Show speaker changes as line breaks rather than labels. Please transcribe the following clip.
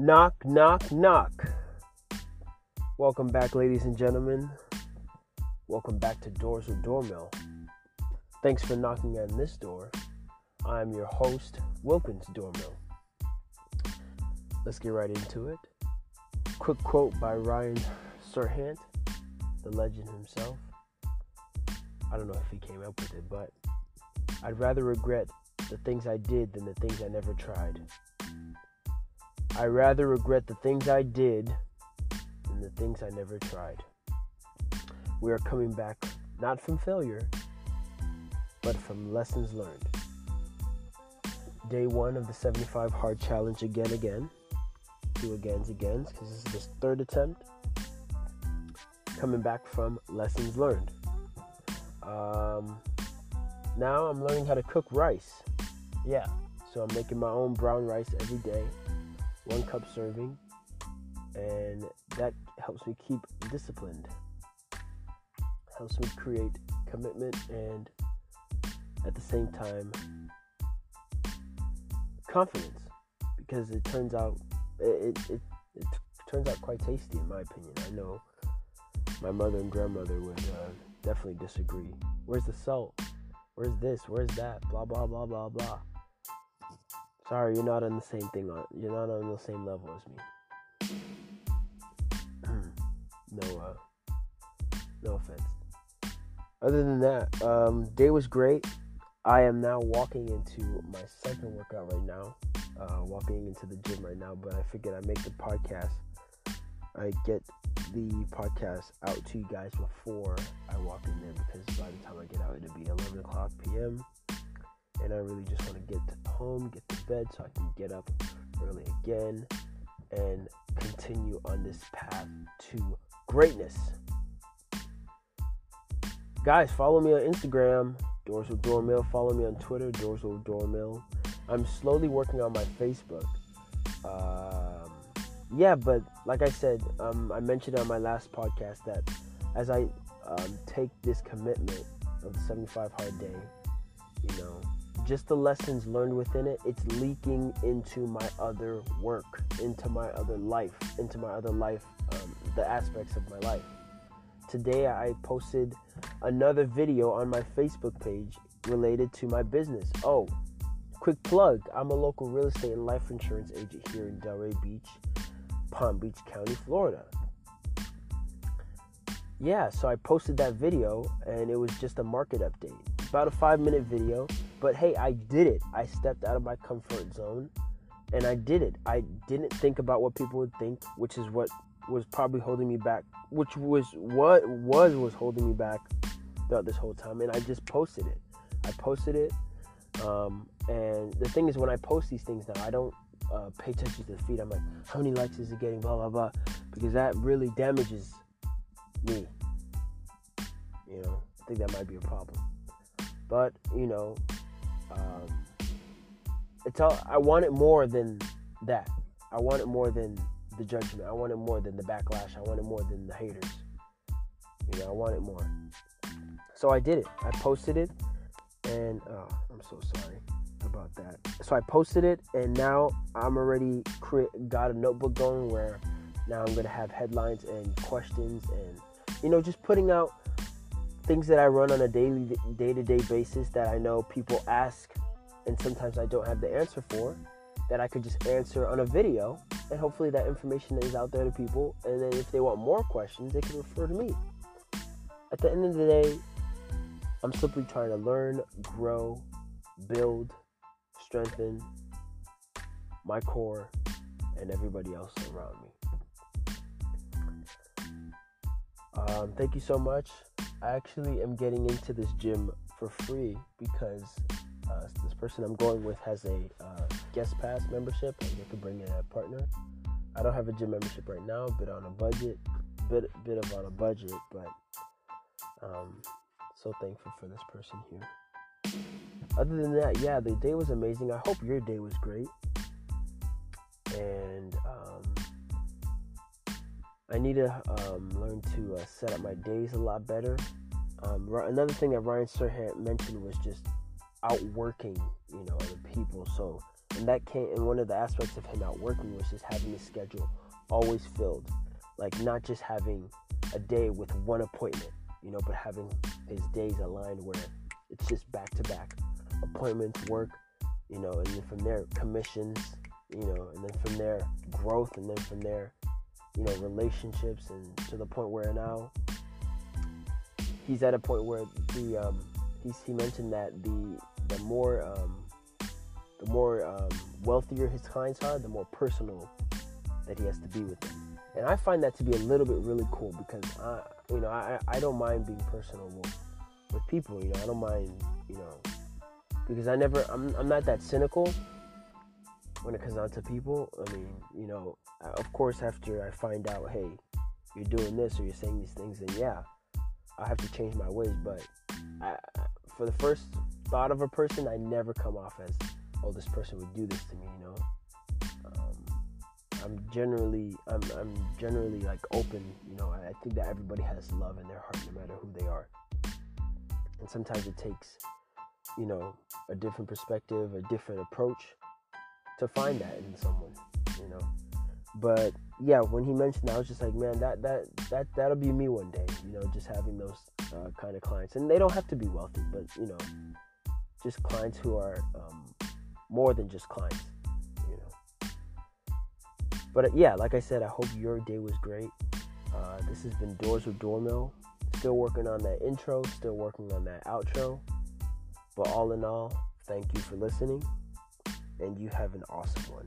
Knock, knock, knock. Welcome back, ladies and gentlemen. Welcome back to Doors with Doormill. Thanks for knocking on this door. I'm your host, Wilkins Doormill. Let's get right into it. Quick quote by Ryan Serhant, the legend himself. I don't know if he came up with it, but I'd rather regret the things I did than the things I never tried. I rather regret the things I did than the things I never tried. We are coming back not from failure, but from lessons learned. Day one of the 75 hard challenge again, again. Do agains, agains, because this is the third attempt. Coming back from lessons learned. Um, now I'm learning how to cook rice. Yeah, so I'm making my own brown rice every day, one cup serving, and that helps me keep disciplined. Helps me create commitment and at the same time confidence because it turns out it, it, it, turns out quite tasty in my opinion. I know my mother and grandmother would uh, definitely disagree. Where's the salt? Where's this? Where's that? Blah blah blah blah blah. Sorry, you're not on the same thing. On you're not on the same level as me. no, uh, no offense. Other than that, um, day was great. I am now walking into my second workout right now. Uh, walking into the gym right now, but I figured I'd make the podcast. I get the podcast out to you guys before I walk in there because by the time I get out, it'll be 11 o'clock p.m. And I really just want to get home, get to bed so I can get up early again and continue on this path to greatness. Guys, follow me on Instagram, Doors with Doormill. Follow me on Twitter, Doors with Doormill. I'm slowly working on my Facebook. Um, yeah, but like I said, um, I mentioned on my last podcast that as I um, take this commitment of the 75 hard day, you know, just the lessons learned within it, it's leaking into my other work, into my other life, into my other life, um, the aspects of my life. Today, I posted another video on my Facebook page related to my business. Oh, quick plug I'm a local real estate and life insurance agent here in Delray Beach, Palm Beach County, Florida. Yeah, so I posted that video and it was just a market update. About a five minute video, but hey, I did it. I stepped out of my comfort zone and I did it. I didn't think about what people would think, which is what was probably holding me back, which was what was was holding me back throughout this whole time. And I just posted it. I posted it. Um, and the thing is, when I post these things now, I don't uh, pay attention to the feed. I'm like, how many likes is it getting? Blah blah blah, because that really damages me. You know, I think that might be a problem. But you know, um, it's all. I want it more than that. I want it more than the judgment. I want it more than the backlash. I want it more than the haters. You know, I want it more. So I did it. I posted it, and oh, I'm so sorry about that. So I posted it, and now I'm already cre- got a notebook going where now I'm gonna have headlines and questions, and you know, just putting out things that I run on a daily, day-to-day basis that I know people ask, and sometimes I don't have the answer for, that I could just answer on a video, and hopefully that information is out there to people. And then if they want more questions, they can refer to me. At the end of the day, I'm simply trying to learn, grow, build, strengthen my core and everybody else around me. Um, thank you so much. I actually am getting into this gym for free because uh, this person I'm going with has a uh, guest pass membership and they can bring in a partner. I don't have a gym membership right now, but on a budget, bit bit of on a budget, but um, so thankful for this person here. Other than that, yeah, the day was amazing. I hope your day was great. I need to um, learn to uh, set up my days a lot better. Um, another thing that Ryan Serhant mentioned was just outworking, you know, other people. So, and that came, and one of the aspects of him outworking was just having his schedule always filled. Like, not just having a day with one appointment, you know, but having his days aligned where it's just back to back appointments, work, you know, and then from there, commissions, you know, and then from there, growth, and then from there, you know, relationships, and to the point where now he's at a point where the um, he mentioned that the the more um, the more um, wealthier his clients are, the more personal that he has to be with them. And I find that to be a little bit really cool because I, you know, I, I don't mind being personal with, with people. You know, I don't mind, you know, because I never, I'm, I'm not that cynical when it comes down to people. I mean, you know, of course, after I find out, hey, you're doing this or you're saying these things, then yeah, I have to change my ways. But I, for the first thought of a person, I never come off as, oh, this person would do this to me, you know. Um, I'm generally, I'm, I'm generally like open, you know. I think that everybody has love in their heart, no matter who they are. And sometimes it takes, you know, a different perspective, a different approach to find that in someone, you know. But yeah, when he mentioned that, I was just like, man, that that that that'll be me one day, you know, just having those uh, kind of clients, and they don't have to be wealthy, but you know, just clients who are um, more than just clients, you know. But uh, yeah, like I said, I hope your day was great. Uh, this has been Doors with Doormill. Still working on that intro, still working on that outro. But all in all, thank you for listening, and you have an awesome one.